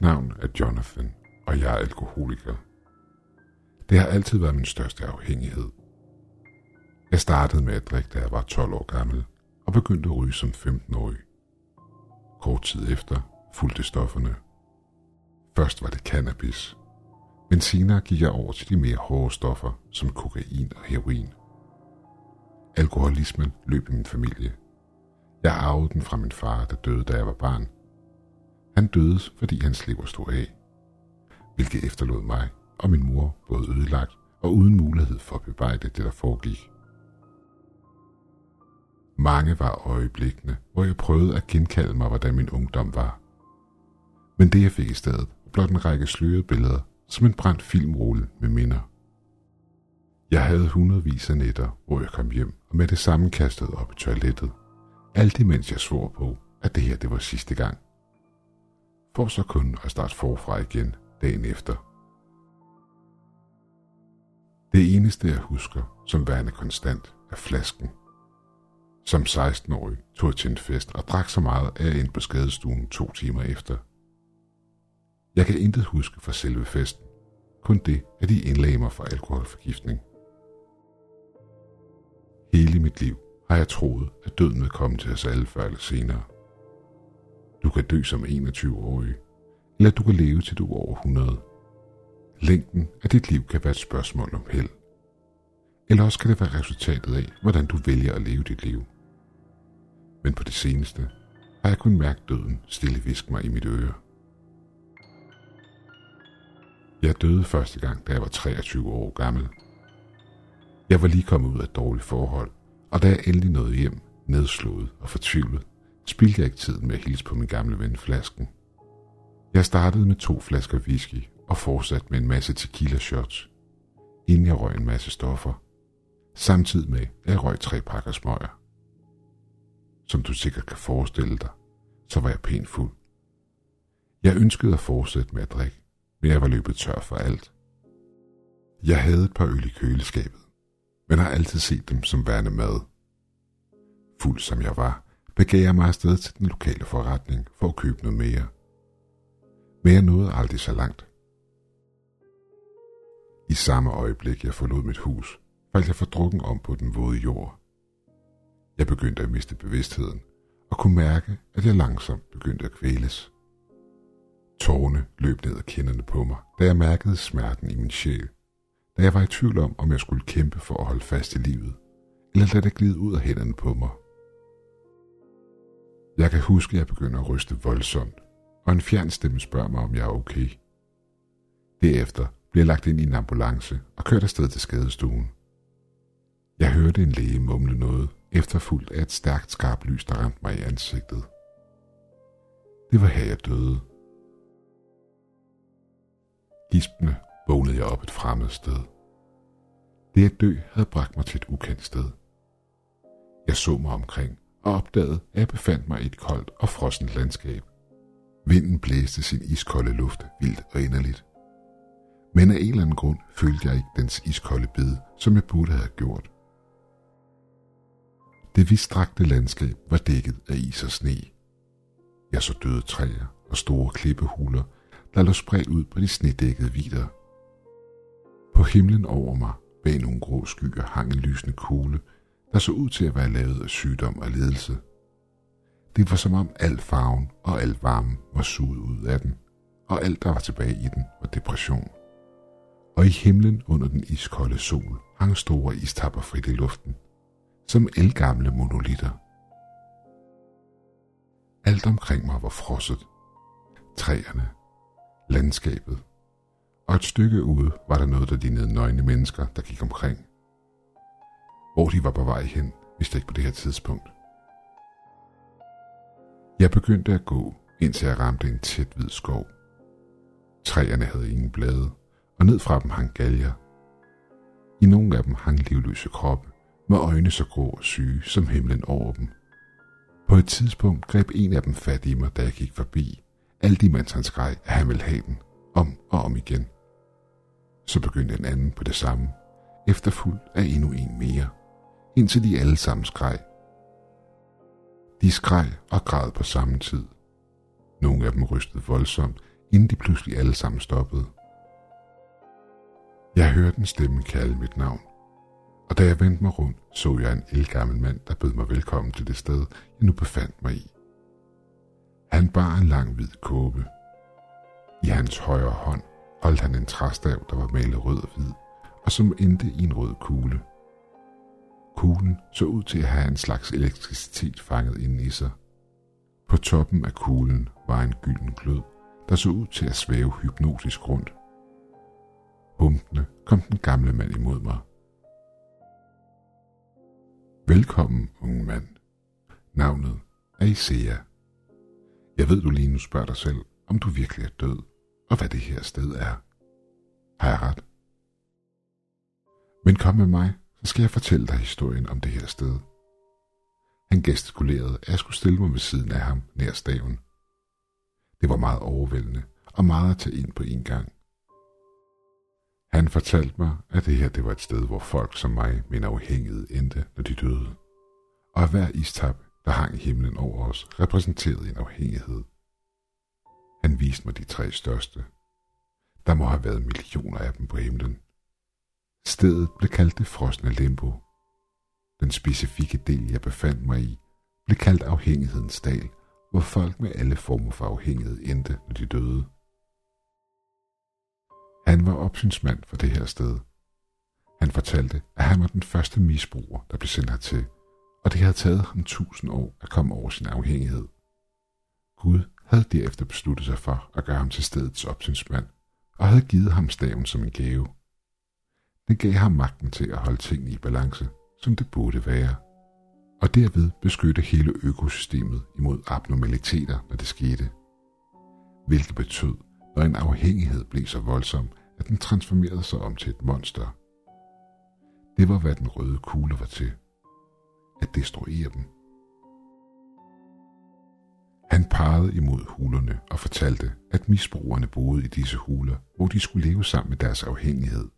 Mit navn er Jonathan, og jeg er alkoholiker. Det har altid været min største afhængighed. Jeg startede med at drikke, da jeg var 12 år gammel, og begyndte at ryge som 15-årig. Kort tid efter fulgte stofferne. Først var det cannabis, men senere gik jeg over til de mere hårde stoffer, som kokain og heroin. Alkoholismen løb i min familie. Jeg arvede den fra min far, der døde, da jeg var barn. Han døde, fordi hans lever stod af, hvilket efterlod mig og min mor både ødelagt og uden mulighed for at bebrejde det, der foregik. Mange var øjeblikkene, hvor jeg prøvede at genkalde mig, hvordan min ungdom var. Men det, jeg fik i stedet, var blot en række slørede billeder, som en brændt filmrulle med minder. Jeg havde hundredvis af nætter, hvor jeg kom hjem og med det samme kastede op i toilettet. Alt imens jeg svor på, at det her det var sidste gang. For så kun at starte forfra igen dagen efter. Det eneste jeg husker som værende konstant er flasken. Som 16-årig tog jeg til en fest og drak så meget, at jeg endte på skadestuen to timer efter. Jeg kan intet huske fra selve festen. Kun det, at de indlagde mig for alkoholforgiftning. Hele mit liv har jeg troet, at døden vil komme til os alle før eller senere. Du kan dø som 21-årig, eller du kan leve til du er over 100. Længden af dit liv kan være et spørgsmål om held. Eller også kan det være resultatet af, hvordan du vælger at leve dit liv. Men på det seneste har jeg kun mærket døden stille visk mig i mit øre. Jeg døde første gang, da jeg var 23 år gammel. Jeg var lige kommet ud af et dårligt forhold, og da jeg endelig nåede hjem, nedslået og fortvivlet, spildte jeg ikke tiden med at hilse på min gamle ven flasken. Jeg startede med to flasker whisky og fortsatte med en masse tequila shots, inden jeg røg en masse stoffer, samtidig med at jeg røg tre pakker smøger. Som du sikkert kan forestille dig, så var jeg pænt fuld. Jeg ønskede at fortsætte med at drikke, men jeg var løbet tør for alt. Jeg havde et par øl i køleskabet, men har altid set dem som værende mad. Fuld som jeg var, begav jeg mig afsted til den lokale forretning for at købe noget mere. Men jeg nåede aldrig så langt. I samme øjeblik, jeg forlod mit hus, faldt jeg fordrukken om på den våde jord. Jeg begyndte at miste bevidstheden og kunne mærke, at jeg langsomt begyndte at kvæles. Tårne løb ned ad kinderne på mig, da jeg mærkede smerten i min sjæl. Da jeg var i tvivl om, om jeg skulle kæmpe for at holde fast i livet, eller lade det glide ud af hænderne på mig. Jeg kan huske, at jeg begynder at ryste voldsomt, og en fjern stemme spørger mig, om jeg er okay. Derefter bliver jeg lagt ind i en ambulance og kørt afsted til skadestuen. Jeg hørte en læge mumle noget, efterfulgt af et stærkt skarpt lys, der ramte mig i ansigtet. Det var her, jeg døde. Gispende vågnede jeg op et fremmed sted. Det at dø havde bragt mig til et ukendt sted. Jeg så mig omkring og opdagede, at jeg befandt mig i et koldt og frossent landskab. Vinden blæste sin iskolde luft vildt og inderligt. Men af en eller anden grund følte jeg ikke dens iskolde bid, som jeg burde have gjort. Det vidstrakte landskab var dækket af is og sne. Jeg så døde træer og store klippehuler, der lå spredt ud på de snedækkede vidder. På himlen over mig, bag nogle grå skyer, hang en lysende kugle, der så ud til at være lavet af sygdom og lidelse. Det var som om al farven og al varmen var suget ud af den, og alt der var tilbage i den var depression. Og i himlen under den iskolde sol hang store istapper frit i luften, som elgamle monolitter. Alt omkring mig var frosset. Træerne, landskabet, og et stykke ude var der noget, der lignede nøgne mennesker, der gik omkring. Hvor de var på vej hen, vidste jeg ikke på det her tidspunkt. Jeg begyndte at gå, indtil jeg ramte en tæt hvid skov. Træerne havde ingen blade, og ned fra dem hang galger. I nogle af dem hang livløse kroppe, med øjne så grå og syge som himlen over dem. På et tidspunkt greb en af dem fat i mig, da jeg gik forbi, alt imens han skreg, at han ville have den, om og om igen. Så begyndte en anden på det samme, efterfulgt af endnu en mere, indtil de alle sammen skreg. De skreg og græd på samme tid. Nogle af dem rystede voldsomt, inden de pludselig alle sammen stoppede. Jeg hørte en stemme kalde mit navn, og da jeg vendte mig rundt, så jeg en elgammel mand, der bød mig velkommen til det sted, jeg nu befandt mig i. Han bar en lang hvid kåbe. I hans højre hånd holdt han en træstav, der var malet rød og hvid, og som endte i en rød kugle. Kuglen så ud til at have en slags elektricitet fanget inde i sig. På toppen af kuglen var en gylden glød, der så ud til at svæve hypnotisk rundt. Humpende kom den gamle mand imod mig. Velkommen, unge mand. Navnet er Isea. Jeg ved, du lige nu spørger dig selv, om du virkelig er død, og hvad det her sted er. Har jeg ret? Men kom med mig, så skal jeg fortælle dig historien om det her sted. Han gestikulerede, at jeg skulle stille mig ved siden af ham nær staven. Det var meget overvældende og meget at tage ind på en gang. Han fortalte mig, at det her det var et sted, hvor folk som mig med en afhængighed endte, når de døde. Og hver istap, der hang i himlen over os, repræsenterede en afhængighed. Han viste mig de tre største. Der må have været millioner af dem på himlen. Stedet blev kaldt det frosne limbo. Den specifikke del, jeg befandt mig i, blev kaldt afhængighedens dal, hvor folk med alle former for afhængighed endte, når de døde. Han var opsynsmand for det her sted. Han fortalte, at han var den første misbruger, der blev sendt hertil, og det havde taget ham tusind år at komme over sin afhængighed. Gud havde derefter besluttet sig for at gøre ham til stedets opsynsmand, og havde givet ham staven som en gave. Den gav ham magten til at holde tingene i balance, som det burde være, og derved beskytte hele økosystemet imod abnormaliteter, når det skete. Hvilket betød, når en afhængighed blev så voldsom, at den transformerede sig om til et monster. Det var, hvad den røde kugle var til. At destruere dem. Han pegede imod hulerne og fortalte, at misbrugerne boede i disse huler, hvor de skulle leve sammen med deres afhængighed,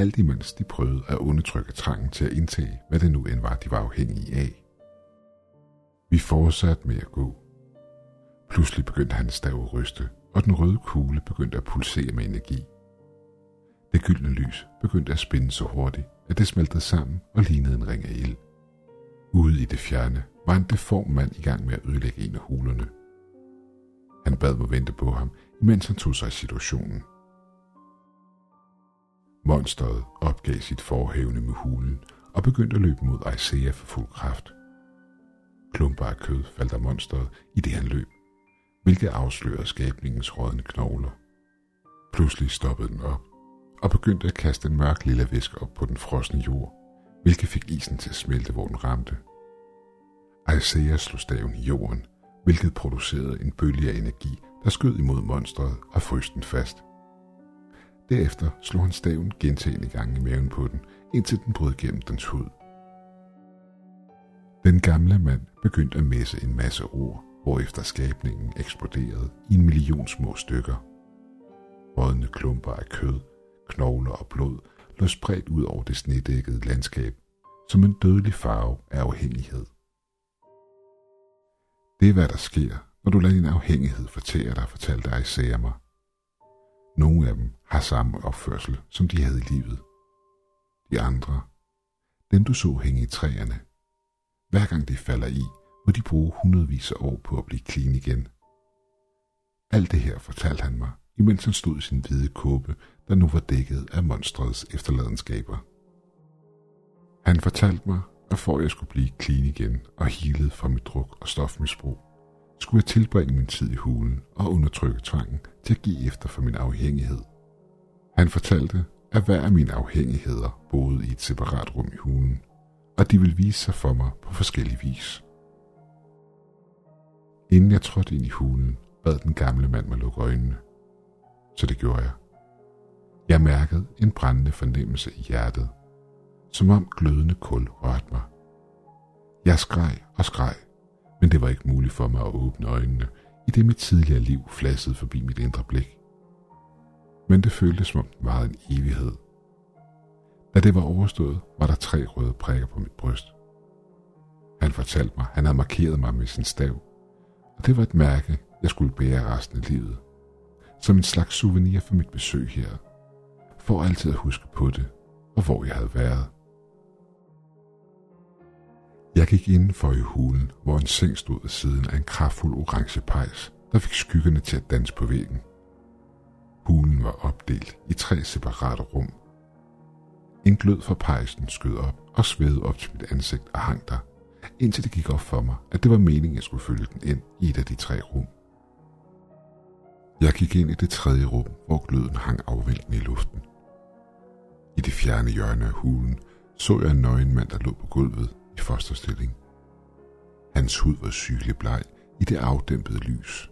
alt imens de prøvede at undertrykke trangen til at indtage, hvad det nu end var, de var afhængige af. Vi fortsatte med at gå. Pludselig begyndte hans stav at ryste, og den røde kugle begyndte at pulsere med energi. Det gyldne lys begyndte at spinde så hurtigt, at det smeltede sammen og lignede en ring af ild. Ude i det fjerne var en deform mand i gang med at ødelægge en af hulerne. Han bad mig vente på ham, imens han tog sig af situationen. Monsteret opgav sit forhævne med hulen og begyndte at løbe mod Isaiah for fuld kraft. Klumper af kød faldt af monsteret, i det han løb, hvilket afslørede skabningens rådne knogler. Pludselig stoppede den op og begyndte at kaste en mørk lille væske op på den frosne jord, hvilket fik isen til at smelte, hvor den ramte. Isaiah slog staven i jorden, hvilket producerede en bølge af energi, der skød imod monstret og frøs den fast. Derefter slog han staven gentagende gange i maven på den, indtil den brød gennem dens hud. Den gamle mand begyndte at messe en masse ord, hvorefter skabningen eksploderede i en million små stykker. Rådne klumper af kød, knogler og blod lå spredt ud over det snedækkede landskab, som en dødelig farve af afhængighed. Det er hvad der sker, når du lader din afhængighed fortære dig, fortalte Isaiah mig. Nogle af dem har samme opførsel, som de havde i livet. De andre, dem du så hænge i træerne, hver gang de falder i, må de bruge hundredvis af år på at blive clean igen. Alt det her fortalte han mig, imens han stod i sin hvide kåbe, der nu var dækket af monstrets efterladenskaber. Han fortalte mig, at for at jeg skulle blive clean igen og healet fra mit druk og stofmisbrug, skulle jeg tilbringe min tid i hulen og undertrykke tvangen til at give efter for min afhængighed. Han fortalte, at hver af mine afhængigheder boede i et separat rum i hulen, og de ville vise sig for mig på forskellige vis. Inden jeg trådte ind i hulen, bad den gamle mand mig lukke øjnene. Så det gjorde jeg. Jeg mærkede en brændende fornemmelse i hjertet, som om glødende kul rørte mig. Jeg skreg og skreg, men det var ikke muligt for mig at åbne øjnene, i det mit tidligere liv flassede forbi mit indre blik. Men det føltes som om det var en evighed. Da det var overstået, var der tre røde prikker på mit bryst. Han fortalte mig, at han havde markeret mig med sin stav, og det var et mærke, jeg skulle bære resten af livet. som en slags souvenir for mit besøg her, for altid at huske på det og hvor jeg havde været. Jeg gik indenfor i hulen, hvor en seng stod ved siden af en kraftfuld orange pejs, der fik skyggerne til at danse på væggen. Hulen var opdelt i tre separate rum. En glød fra pejsen skød op og svedede op til mit ansigt og hang der, indtil det gik op for mig, at det var meningen, at jeg skulle følge den ind i et af de tre rum. Jeg gik ind i det tredje rum, hvor gløden hang afvæltende i luften. I det fjerne hjørne af hulen så jeg en nøgen mand, der lå på gulvet i fosterstilling. Hans hud var sygelig bleg i det afdæmpede lys.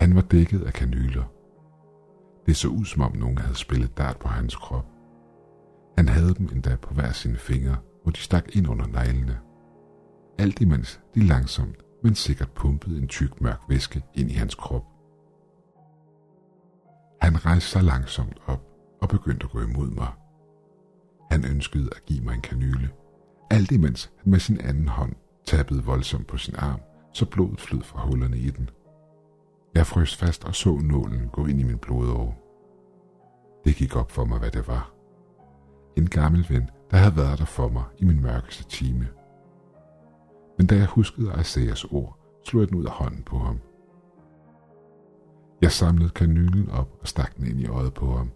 Han var dækket af kanyler. Det så ud, som om nogen havde spillet dart på hans krop. Han havde dem endda på hver sine fingre, hvor de stak ind under neglene. Alt imens de langsomt, men sikkert pumpede en tyk mørk væske ind i hans krop. Han rejste sig langsomt op og begyndte at gå imod mig. Han ønskede at give mig en kanyle, alt imens han med sin anden hånd tappede voldsomt på sin arm, så blodet flød fra hullerne i den. Jeg frøs fast og så nålen gå ind i min blodåre. Det gik op for mig, hvad det var. En gammel ven, der havde været der for mig i min mørkeste time. Men da jeg huskede Isaias ord, slog jeg den ud af hånden på ham. Jeg samlede kanylen op og stak den ind i øjet på ham.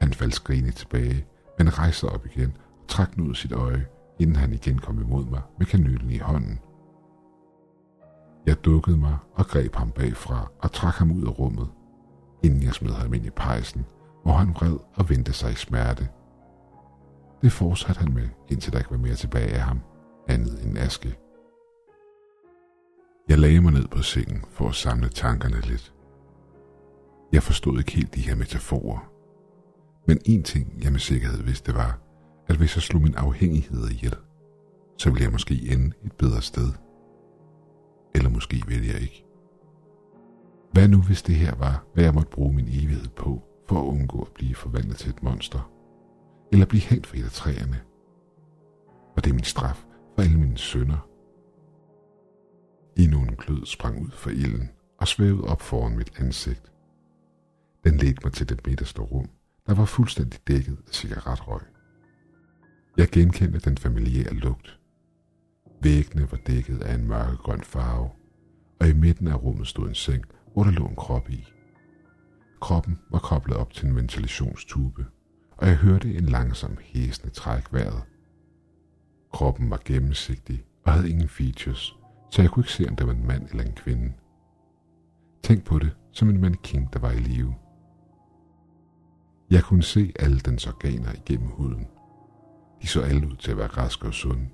Han faldt skrigende tilbage, men rejste op igen og trak den ud af sit øje, inden han igen kom imod mig med kanylen i hånden. Jeg dukkede mig og greb ham bagfra og trak ham ud af rummet, inden jeg smed ham ind i pejsen, hvor han vred og vendte sig i smerte. Det fortsatte han med, indtil der ikke var mere tilbage af ham, andet end aske. Jeg lagde mig ned på sengen for at samle tankerne lidt. Jeg forstod ikke helt de her metaforer. Men en ting, jeg med sikkerhed vidste, var, at hvis jeg slog min afhængighed ihjel, så ville jeg måske ende et bedre sted. Eller måske ville jeg ikke. Hvad nu, hvis det her var, hvad jeg måtte bruge min evighed på, for at undgå at blive forvandlet til et monster? Eller blive hængt for et af træerne? Og det er min straf for alle mine sønder. Endnu en glød sprang ud fra ilden og svævede op foran mit ansigt. Den ledte mig til det midterste rum, der var fuldstændig dækket af cigaretrøg. Jeg genkendte den familiære lugt. Væggene var dækket af en mørkegrøn farve, og i midten af rummet stod en seng, hvor der lå en krop i. Kroppen var koblet op til en ventilationstube, og jeg hørte en langsom hæsende træk vejret. Kroppen var gennemsigtig og havde ingen features, så jeg kunne ikke se, om det var en mand eller en kvinde. Tænk på det som en mannequin, der var i live. Jeg kunne se alle dens organer igennem huden. De så alle ud til at være raske og sunde,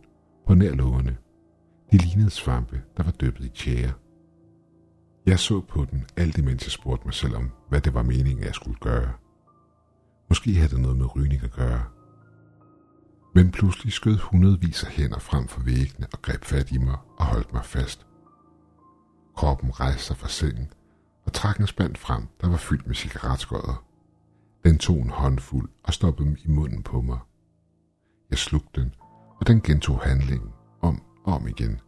på nær lågerne. De lignede svampe, der var døbet i tjære. Jeg så på den, alt imens jeg spurgte mig selv om, hvad det var meningen, jeg skulle gøre. Måske havde det noget med rygning at gøre. Men pludselig skød hundredvis af hænder frem for væggene og greb fat i mig og holdt mig fast. Kroppen rejste sig fra sengen og trak en spand frem, der var fyldt med cigaretskodder. Den tog en håndfuld og stoppede dem i munden på mig. Jeg slugte den, og den gentog handlingen om og om igen.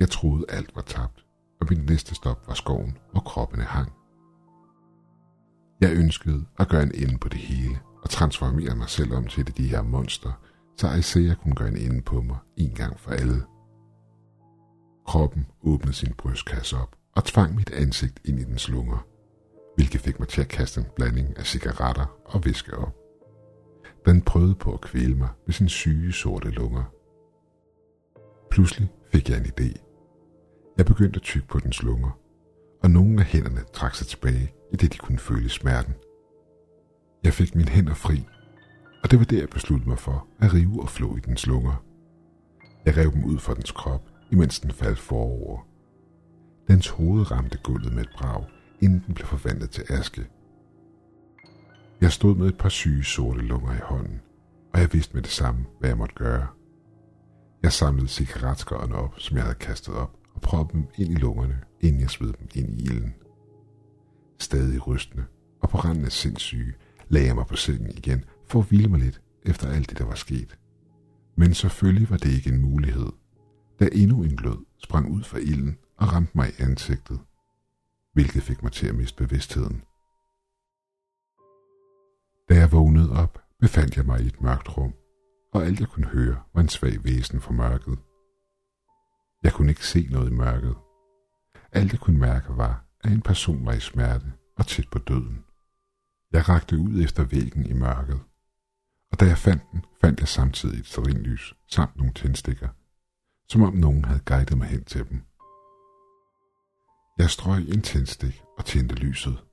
Jeg troede alt var tabt, og min næste stop var skoven, hvor kroppene hang. Jeg ønskede at gøre en ende på det hele og transformere mig selv om til de her monster, så Isaiah kunne gøre en ende på mig en gang for alle. Kroppen åbnede sin brystkasse op og tvang mit ansigt ind i dens lunger hvilket fik mig til at kaste en blanding af cigaretter og væske op. Den prøvede på at kvæle mig med sin syge sorte lunger. Pludselig fik jeg en idé. Jeg begyndte at tykke på dens lunger, og nogle af hænderne trak sig tilbage, i det de kunne føle smerten. Jeg fik mine hænder fri, og det var der, jeg besluttede mig for at rive og flå i dens lunger. Jeg rev dem ud fra dens krop, imens den faldt forover. Dens hoved ramte gulvet med et brag, inden den blev forvandlet til aske. Jeg stod med et par syge sorte lunger i hånden, og jeg vidste med det samme, hvad jeg måtte gøre. Jeg samlede cigaretskårene op, som jeg havde kastet op, og proppede dem ind i lungerne, inden jeg smed dem ind i ilden. Stadig rystende og på randen af sindssyge, lagde jeg mig på sengen igen for at hvile mig lidt efter alt det, der var sket. Men selvfølgelig var det ikke en mulighed, da endnu en glød sprang ud fra ilden og ramte mig i ansigtet. hvilket fik mig til at miste bevidstheden. Da jeg vågnede op, befandt jeg mig i et mørkt rum, og alt jeg kunne høre var en svag væsen fra mørket. Jeg kunne ikke se noget i mørket. Alt jeg kunne mærke var, at en person var i smerte og tæt på døden. Jeg rakte ud efter væggen i mørket, og da jeg fandt den, fandt jeg samtidig et sterinlys samt nogle tændstikker, som om nogen havde guidet mig hen til dem. Jeg strøg en tændstik og tændte lyset.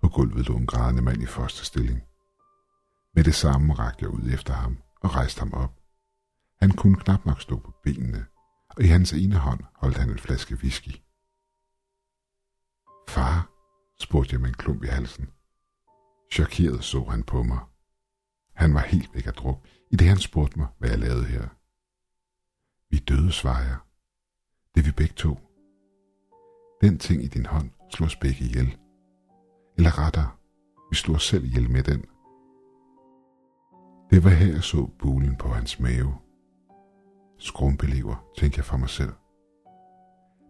På gulvet lå en grædende mand i første stilling. Med det samme rakte jeg ud efter ham og rejste ham op. Han kunne knap nok stå på benene, og i hans ene hånd holdt han en flaske whisky. Far, spurgte jeg med en klump i halsen. Chokeret så han på mig. Han var helt væk af druk, i det han spurgte mig, hvad jeg lavede her. Vi døde, svarer jeg. Det er vi begge to. Den ting i din hånd slår os begge ihjel. Eller retter, vi slog os selv ihjel med den. Det var her, jeg så bulen på hans mave. Skrumpelever, tænkte jeg for mig selv.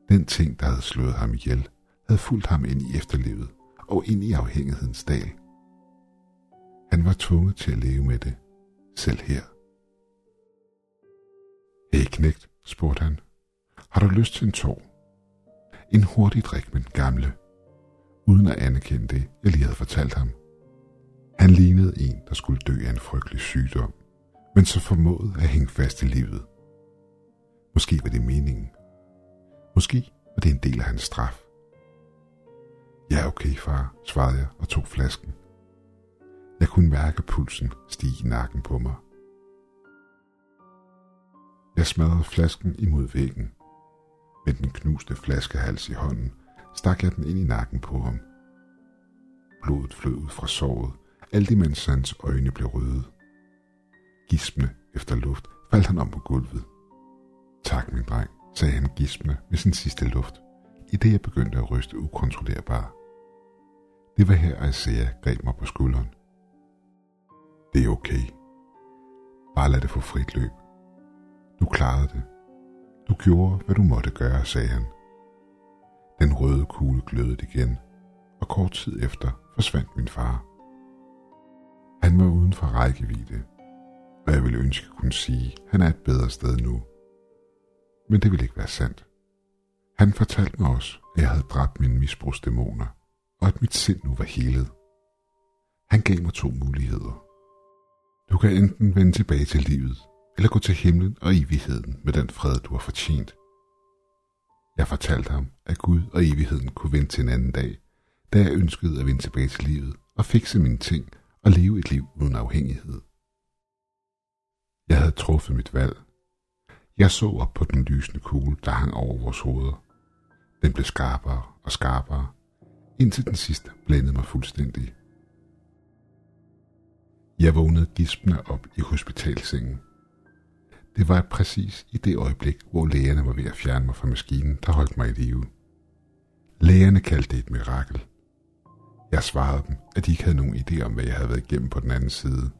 Den ting, der havde slået ham ihjel, havde fulgt ham ind i efterlivet og ind i afhængighedens dal. Han var tvunget til at leve med det, selv her. Hey knægt, spurgte han. Har du lyst til en tår? En hurtig drik med den gamle, uden at anerkende det, jeg lige havde fortalt ham. Han lignede en, der skulle dø af en frygtelig sygdom, men så formåede at hænge fast i livet. Måske var det meningen. Måske var det en del af hans straf. Ja, okay, far, svarede jeg og tog flasken. Jeg kunne mærke pulsen stige i nakken på mig. Jeg smadrede flasken imod væggen. Med den knuste flaskehals i hånden stak jeg den ind i nakken på ham. Blodet flød ud fra såret, alt imens hans øjne blev røde. Gispende efter luft faldt han om på gulvet. Tak, min dreng, sagde han gispende med sin sidste luft, i det jeg begyndte at ryste ukontrollerbar. Det var her, Isaiah greb mig på skulderen. Det er okay. Bare lad det få frit løb. Du klarede det. Du gjorde, hvad du måtte gøre, sagde han. Den røde kugle glødede igen, og kort tid efter forsvandt min far. Han var uden for rækkevidde, og jeg ville ønske at kunne sige, at han er et bedre sted nu. Men det ville ikke være sandt. Han fortalte mig også, at jeg havde dræbt mine misbrugsdæmoner, og at mit sind nu var helet. Han gav mig to muligheder. Du kan enten vende tilbage til livet, eller gå til himlen og evigheden med den fred, du har fortjent. Jeg fortalte ham, at Gud og evigheden kunne vente til en anden dag, da jeg ønskede at vende tilbage til livet og fikse mine ting og leve et liv uden afhængighed. Jeg havde truffet mit valg. Jeg så op på den lysende kugle, der hang over vores hoveder. Den blev skarpere og skarpere, indtil den sidste blændede mig fuldstændig. Jeg vågnede gispende op i hospitalsengen. Det var præcis i det øjeblik, hvor lægerne var ved at fjerne mig fra maskinen, der holdt mig i live. Lægerne kaldte det et mirakel. Jeg svarede dem, at de ikke havde nogen idé om, hvad jeg havde været igennem på den anden side.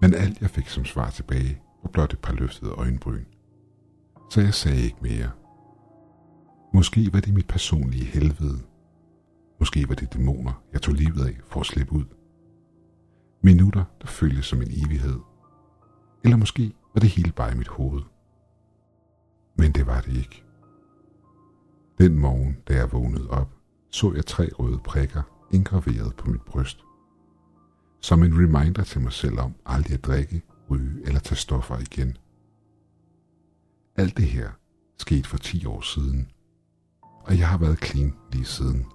Men alt jeg fik som svar tilbage, var blot et par løftede øjenbryn. Så jeg sagde ikke mere. Måske var det mit personlige helvede. Måske var det dæmoner, jeg tog livet af for at slippe ud. Minutter, der føltes som en evighed. Eller måske var det hele bare i mit hoved. Men det var det ikke. Den morgen, da jeg vågnede op, så jeg tre røde prikker indgraveret på mit bryst. Som en reminder til mig selv om aldrig at drikke, ryge eller tage stoffer igen. Alt det her skete for 10 år siden, og jeg har været clean lige siden.